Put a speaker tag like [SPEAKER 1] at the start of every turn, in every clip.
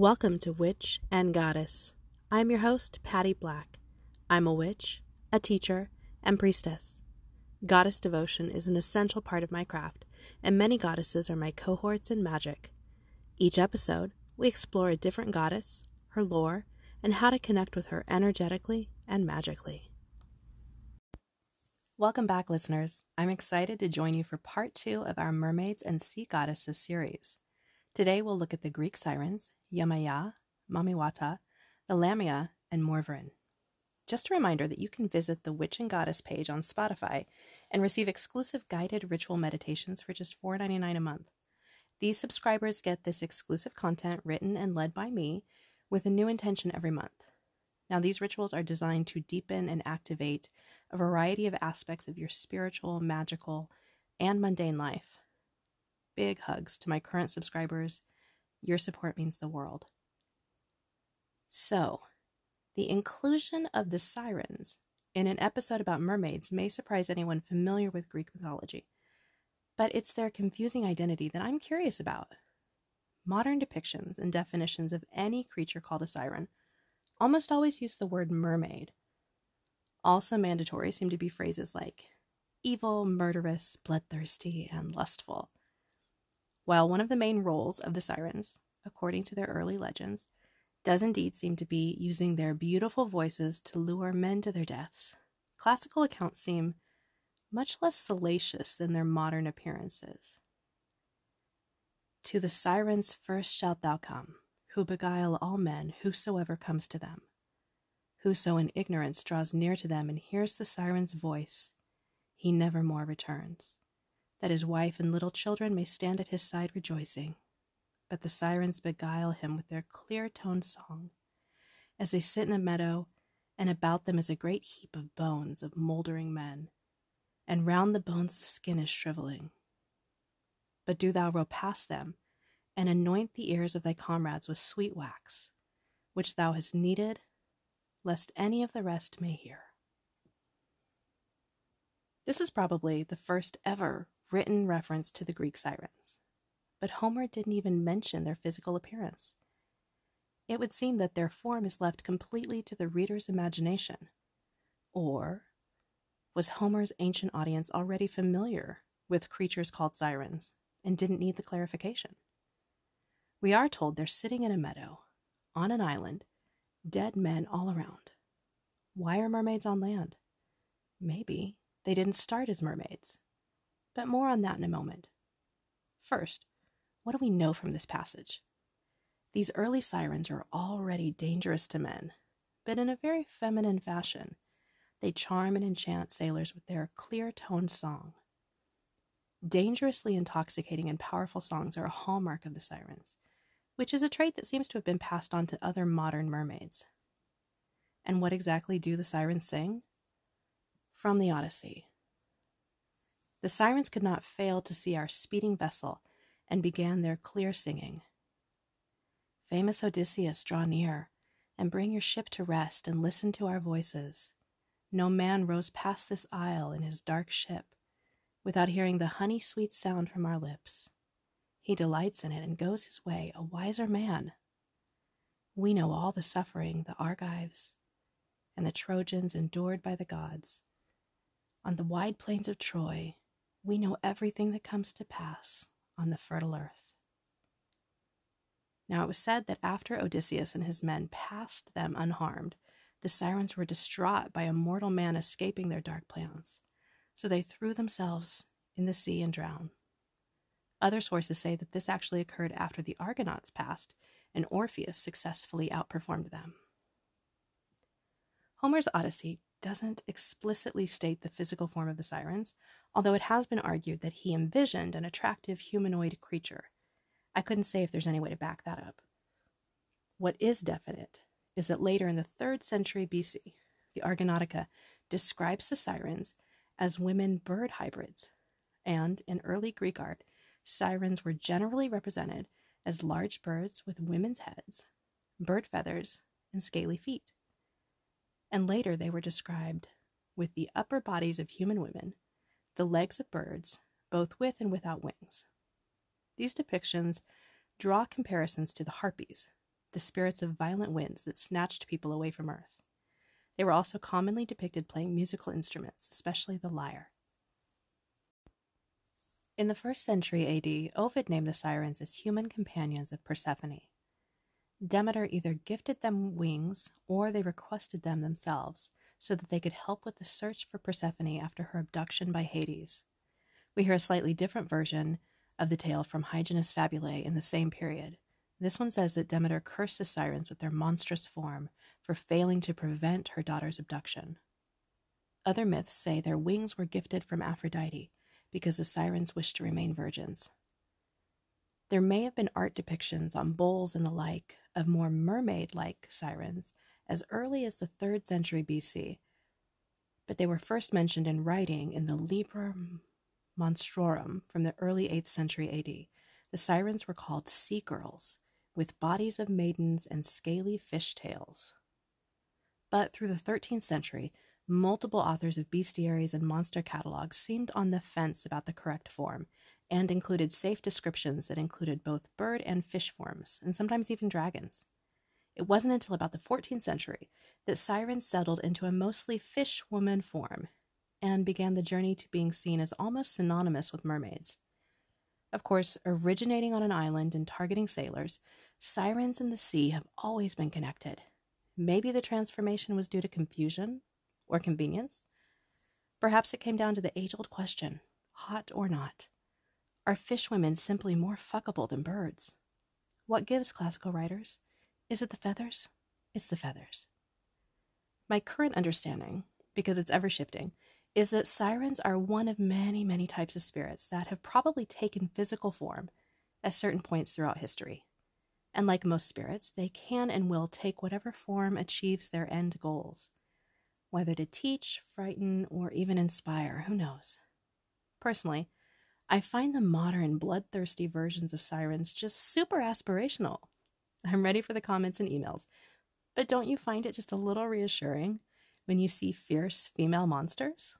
[SPEAKER 1] Welcome to Witch and Goddess. I'm your host, Patty Black. I'm a witch, a teacher, and priestess. Goddess devotion is an essential part of my craft, and many goddesses are my cohorts in magic. Each episode, we explore a different goddess, her lore, and how to connect with her energetically and magically. Welcome back, listeners. I'm excited to join you for part two of our Mermaids and Sea Goddesses series. Today, we'll look at the Greek sirens, Yemaya, Mamiwata, the Lamia, and Morveren. Just a reminder that you can visit the Witch and Goddess page on Spotify and receive exclusive guided ritual meditations for just $4.99 a month. These subscribers get this exclusive content written and led by me with a new intention every month. Now, these rituals are designed to deepen and activate a variety of aspects of your spiritual, magical, and mundane life. Big hugs to my current subscribers. Your support means the world. So, the inclusion of the sirens in an episode about mermaids may surprise anyone familiar with Greek mythology, but it's their confusing identity that I'm curious about. Modern depictions and definitions of any creature called a siren almost always use the word mermaid. Also mandatory seem to be phrases like evil, murderous, bloodthirsty, and lustful. While one of the main roles of the sirens, according to their early legends, does indeed seem to be using their beautiful voices to lure men to their deaths, classical accounts seem much less salacious than their modern appearances. To the sirens first shalt thou come, who beguile all men, whosoever comes to them. Whoso in ignorance draws near to them and hears the siren's voice, he never more returns, that his wife and little children may stand at his side rejoicing. But the sirens beguile him with their clear toned song, as they sit in a meadow, and about them is a great heap of bones of mouldering men, and round the bones the skin is shriveling. But do thou row past them, and anoint the ears of thy comrades with sweet wax, which thou hast kneaded, lest any of the rest may hear. This is probably the first ever written reference to the Greek sirens, but Homer didn't even mention their physical appearance. It would seem that their form is left completely to the reader's imagination. Or was Homer's ancient audience already familiar with creatures called sirens and didn't need the clarification? We are told they're sitting in a meadow, on an island, dead men all around. Why are mermaids on land? Maybe they didn't start as mermaids. But more on that in a moment. First, what do we know from this passage? These early sirens are already dangerous to men, but in a very feminine fashion. They charm and enchant sailors with their clear toned song. Dangerously intoxicating and powerful songs are a hallmark of the sirens, which is a trait that seems to have been passed on to other modern mermaids. And what exactly do the sirens sing? From the Odyssey. The sirens could not fail to see our speeding vessel and began their clear singing. Famous Odysseus, draw near and bring your ship to rest and listen to our voices. No man rows past this isle in his dark ship without hearing the honey sweet sound from our lips. He delights in it and goes his way, a wiser man. We know all the suffering the Argives and the Trojans endured by the gods. On the wide plains of Troy, we know everything that comes to pass on the fertile earth. Now it was said that after Odysseus and his men passed them unharmed, the sirens were distraught by a mortal man escaping their dark plans, so they threw themselves in the sea and drowned. Other sources say that this actually occurred after the Argonauts passed and Orpheus successfully outperformed them. Homer's Odyssey doesn't explicitly state the physical form of the sirens, although it has been argued that he envisioned an attractive humanoid creature. I couldn't say if there's any way to back that up. What is definite is that later in the 3rd century BC, the Argonautica describes the sirens as women bird hybrids, and in early Greek art, sirens were generally represented as large birds with women's heads, bird feathers, and scaly feet. And later they were described with the upper bodies of human women, the legs of birds, both with and without wings. These depictions draw comparisons to the harpies, the spirits of violent winds that snatched people away from earth. They were also commonly depicted playing musical instruments, especially the lyre. In the first century AD, Ovid named the sirens as human companions of Persephone. Demeter either gifted them wings or they requested them themselves so that they could help with the search for Persephone after her abduction by Hades. We hear a slightly different version of the tale from Hyginus Fabulae in the same period. This one says that Demeter cursed the sirens with their monstrous form for failing to prevent her daughter's abduction. Other myths say their wings were gifted from Aphrodite because the sirens wished to remain virgins. There may have been art depictions on bowls and the like of more mermaid like sirens as early as the 3rd century BC, but they were first mentioned in writing in the Liber Monstrorum from the early 8th century AD. The sirens were called sea girls, with bodies of maidens and scaly fish tails. But through the 13th century, multiple authors of bestiaries and monster catalogs seemed on the fence about the correct form and included safe descriptions that included both bird and fish forms, and sometimes even dragons. It wasn't until about the 14th century that sirens settled into a mostly fish woman form and began the journey to being seen as almost synonymous with mermaids. Of course, originating on an island and targeting sailors, sirens in the sea have always been connected. Maybe the transformation was due to confusion or convenience. Perhaps it came down to the age old question hot or not? Are fish women simply more fuckable than birds? What gives classical writers? Is it the feathers? It's the feathers. My current understanding, because it's ever shifting, is that sirens are one of many, many types of spirits that have probably taken physical form at certain points throughout history. And like most spirits, they can and will take whatever form achieves their end goals. Whether to teach, frighten, or even inspire, who knows? Personally, I find the modern, bloodthirsty versions of sirens just super aspirational. I'm ready for the comments and emails. But don't you find it just a little reassuring when you see fierce female monsters?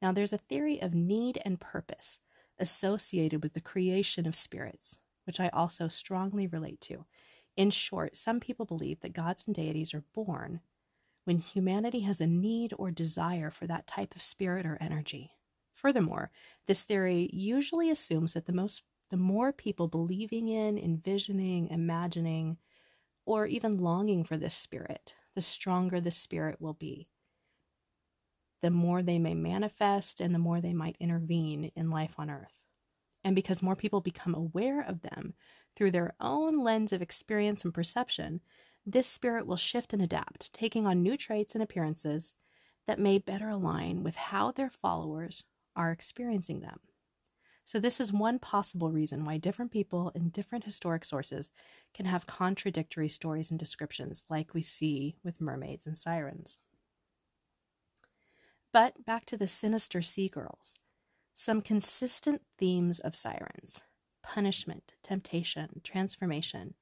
[SPEAKER 1] Now, there's a theory of need and purpose associated with the creation of spirits, which I also strongly relate to. In short, some people believe that gods and deities are born when humanity has a need or desire for that type of spirit or energy. Furthermore, this theory usually assumes that the most the more people believing in, envisioning, imagining, or even longing for this spirit, the stronger the spirit will be. The more they may manifest and the more they might intervene in life on earth. And because more people become aware of them through their own lens of experience and perception, this spirit will shift and adapt, taking on new traits and appearances that may better align with how their followers are experiencing them. So, this is one possible reason why different people in different historic sources can have contradictory stories and descriptions, like we see with mermaids and sirens. But back to the sinister sea girls. Some consistent themes of sirens punishment, temptation, transformation,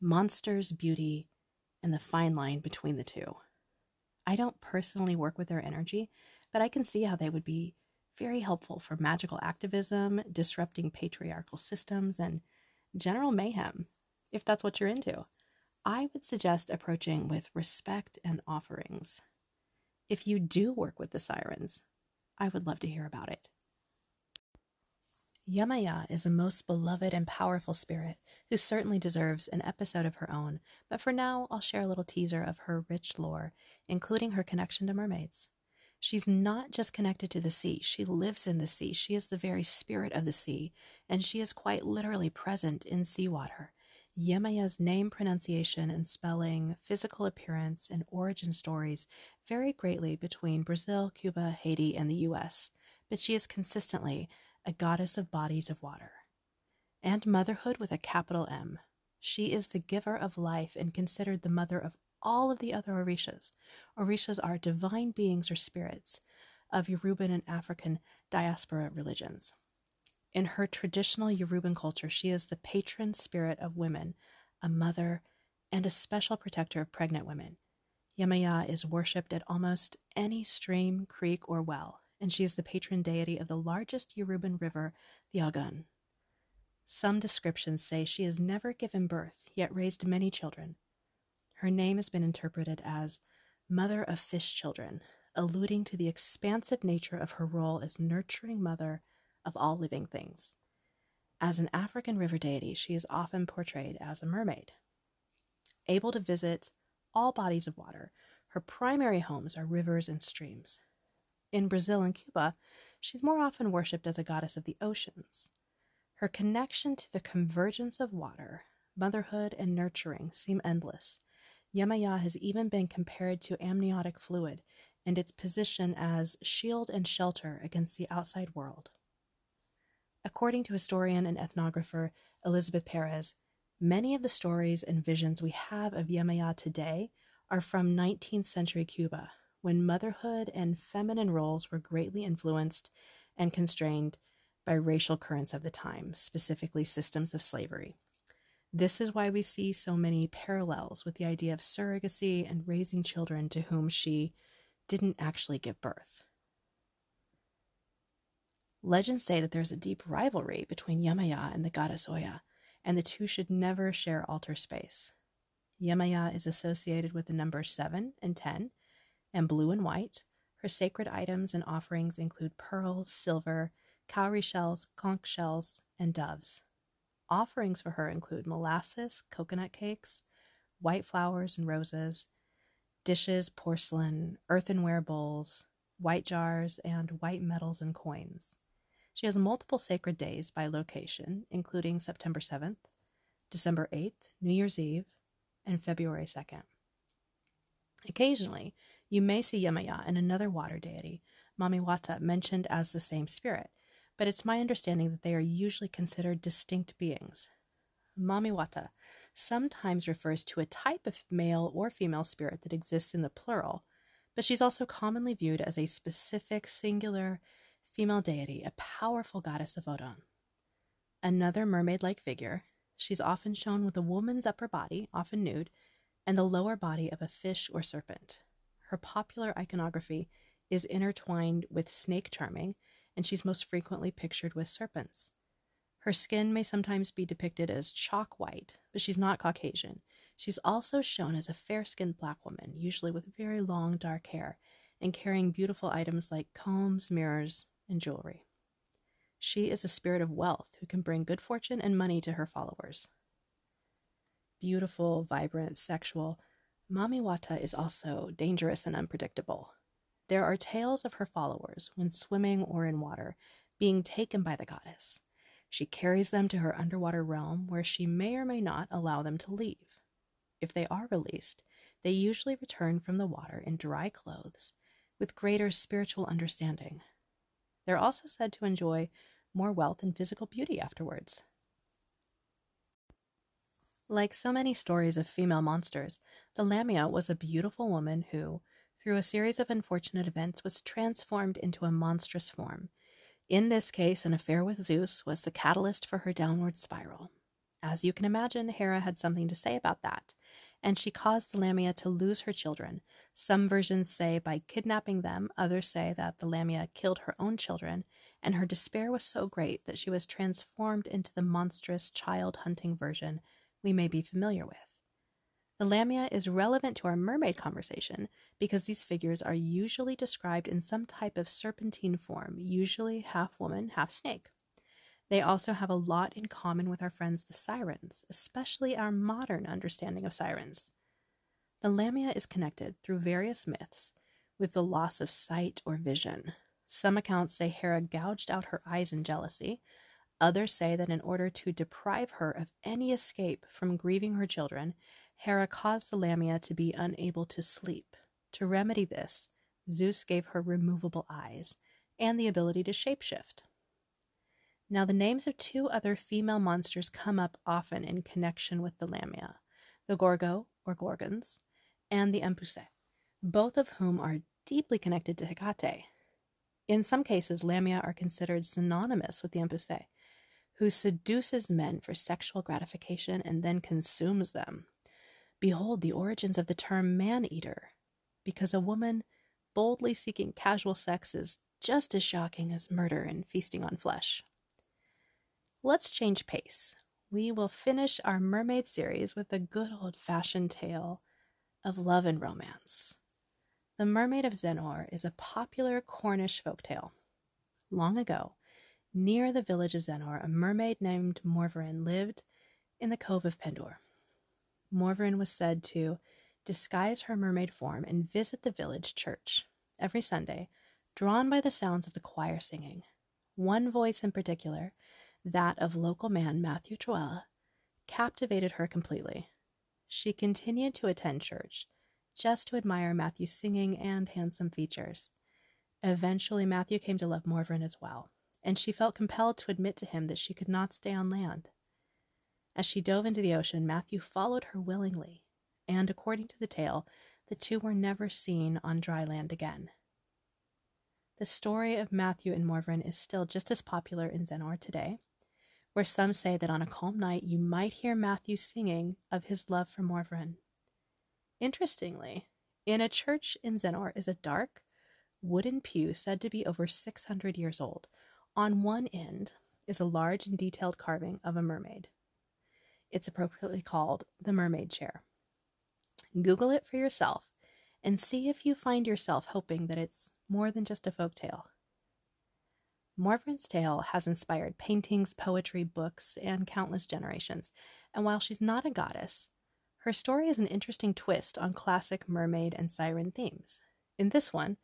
[SPEAKER 1] monsters, beauty, and the fine line between the two. I don't personally work with their energy, but I can see how they would be very helpful for magical activism, disrupting patriarchal systems, and general mayhem, if that's what you're into. I would suggest approaching with respect and offerings. If you do work with the sirens, I would love to hear about it. Yemaya is a most beloved and powerful spirit who certainly deserves an episode of her own, but for now I'll share a little teaser of her rich lore, including her connection to mermaids. She's not just connected to the sea, she lives in the sea. She is the very spirit of the sea, and she is quite literally present in seawater. Yemaya's name pronunciation and spelling, physical appearance, and origin stories vary greatly between Brazil, Cuba, Haiti, and the US, but she is consistently a goddess of bodies of water. And motherhood with a capital M. She is the giver of life and considered the mother of all of the other Orishas. Orishas are divine beings or spirits of Yoruban and African diaspora religions. In her traditional Yoruban culture, she is the patron spirit of women, a mother, and a special protector of pregnant women. Yemaya is worshipped at almost any stream, creek, or well, and she is the patron deity of the largest Yoruban river, the Ogun. Some descriptions say she has never given birth, yet raised many children. Her name has been interpreted as Mother of Fish Children, alluding to the expansive nature of her role as nurturing mother of all living things. As an African river deity, she is often portrayed as a mermaid. Able to visit all bodies of water, her primary homes are rivers and streams. In Brazil and Cuba, she's more often worshipped as a goddess of the oceans. Her connection to the convergence of water, motherhood, and nurturing seem endless. Yemaya has even been compared to amniotic fluid and its position as shield and shelter against the outside world. According to historian and ethnographer Elizabeth Perez, many of the stories and visions we have of Yemaya today are from 19th century Cuba, when motherhood and feminine roles were greatly influenced and constrained by racial currents of the time, specifically systems of slavery. This is why we see so many parallels with the idea of surrogacy and raising children to whom she didn't actually give birth. Legends say that there's a deep rivalry between Yemaya and the goddess Oya, and the two should never share altar space. Yemaya is associated with the numbers 7 and 10, and blue and white. Her sacred items and offerings include pearls, silver, cowrie shells, conch shells, and doves. Offerings for her include molasses, coconut cakes, white flowers and roses, dishes, porcelain, earthenware bowls, white jars, and white metals and coins. She has multiple sacred days by location, including September 7th, December 8th, New Year's Eve, and February 2nd. Occasionally, you may see Yemaya and another water deity, Mamiwata, mentioned as the same spirit, but it's my understanding that they are usually considered distinct beings. Mamiwata sometimes refers to a type of male or female spirit that exists in the plural, but she's also commonly viewed as a specific singular female deity, a powerful goddess of Odon. Another mermaid like figure, she's often shown with a woman's upper body, often nude, and the lower body of a fish or serpent. Her popular iconography is intertwined with snake charming, and she's most frequently pictured with serpents. Her skin may sometimes be depicted as chalk white, but she's not Caucasian. She's also shown as a fair skinned black woman, usually with very long dark hair, and carrying beautiful items like combs, mirrors, and jewelry. She is a spirit of wealth who can bring good fortune and money to her followers. Beautiful, vibrant, sexual, Mamiwata is also dangerous and unpredictable. There are tales of her followers, when swimming or in water, being taken by the goddess. She carries them to her underwater realm where she may or may not allow them to leave. If they are released, they usually return from the water in dry clothes with greater spiritual understanding. They're also said to enjoy more wealth and physical beauty afterwards. Like so many stories of female monsters, the Lamia was a beautiful woman who, through a series of unfortunate events, was transformed into a monstrous form in this case, an affair with Zeus was the catalyst for her downward spiral. As you can imagine, Hera had something to say about that, and she caused the Lamia to lose her children. Some versions say by kidnapping them, others say that the Lamia killed her own children, and her despair was so great that she was transformed into the monstrous child hunting version we may be familiar with. The lamia is relevant to our mermaid conversation because these figures are usually described in some type of serpentine form, usually half woman, half snake. They also have a lot in common with our friends the sirens, especially our modern understanding of sirens. The lamia is connected through various myths with the loss of sight or vision. Some accounts say Hera gouged out her eyes in jealousy. Others say that in order to deprive her of any escape from grieving her children, Hera caused the Lamia to be unable to sleep. To remedy this, Zeus gave her removable eyes and the ability to shapeshift. Now, the names of two other female monsters come up often in connection with the Lamia the Gorgo, or Gorgons, and the Empuse, both of whom are deeply connected to Hecate. In some cases, Lamia are considered synonymous with the Empuse, who seduces men for sexual gratification and then consumes them. Behold the origins of the term man eater, because a woman boldly seeking casual sex is just as shocking as murder and feasting on flesh. let's change pace. We will finish our mermaid series with a good old fashioned tale of love and romance. The Mermaid of Zennor is a popular Cornish folk tale. Long ago, near the village of Zennor, a mermaid named Morveren lived in the Cove of Pendour. Morveren was said to disguise her mermaid form and visit the village church every Sunday, drawn by the sounds of the choir singing. One voice in particular, that of local man Matthew Trewella, captivated her completely. She continued to attend church just to admire Matthew's singing and handsome features. Eventually, Matthew came to love Morveren as well, and she felt compelled to admit to him that she could not stay on land. As she dove into the ocean, Matthew followed her willingly, and according to the tale, the two were never seen on dry land again. The story of Matthew and Morveren is still just as popular in Zennor today, where some say that on a calm night you might hear Matthew singing of his love for Morveren. Interestingly, in a church in Zennor is a dark, wooden pew said to be over 600 years old. On one end is a large and detailed carving of a mermaid. It's appropriately called the mermaid chair. Google it for yourself and see if you find yourself hoping that it's more than just a folk tale. Morveren's tale has inspired paintings, poetry, books, and countless generations, and while she's not a goddess, her story is an interesting twist on classic mermaid and siren themes. In this one,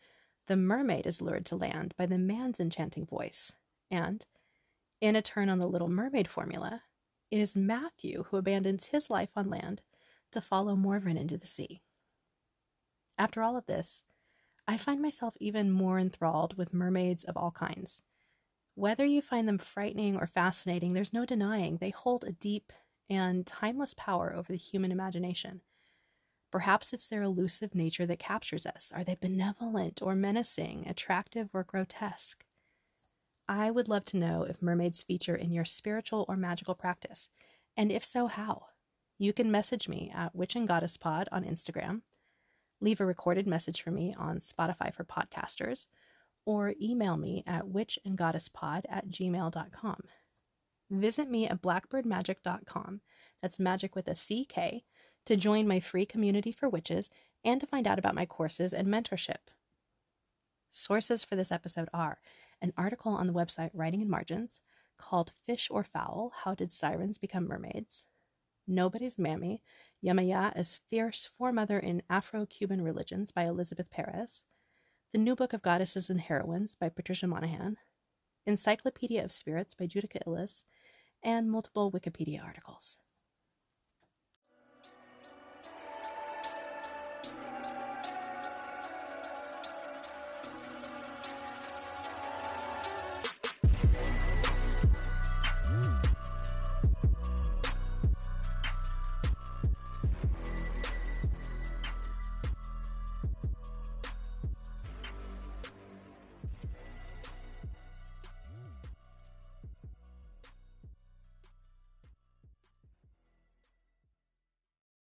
[SPEAKER 1] the mermaid is lured to land by the man's enchanting voice, and, in a turn on the Little Mermaid formula, it is Matthew who abandons his life on land to follow Morven into the sea. After all of this, I find myself even more enthralled with mermaids of all kinds. Whether you find them frightening or fascinating, there's no denying they hold a deep and timeless power over the human imagination. Perhaps it's their elusive nature that captures us. Are they benevolent or menacing, attractive or grotesque? I would love to know if mermaids feature in your spiritual or magical practice, and if so, how. You can message me at Witch and Goddess Pod on Instagram, leave a recorded message for me on Spotify for podcasters, or email me at witchandgoddesspod at gmail.com. Visit me at blackbirdmagick.com, that's magic with a CK, to join my free community for witches and to find out about my courses and mentorship. Sources for this episode are an article on the website Writing in Margins called Fish or Fowl How Did Sirens Become Mermaids? Nobody's Mammy, Yemaya as Fierce Foremother in Afro Cuban Religions by Elizabeth Perez, The New Book of Goddesses and Heroines by Patricia Monaghan, Encyclopedia of Spirits by Judika Illes, and multiple Wikipedia articles.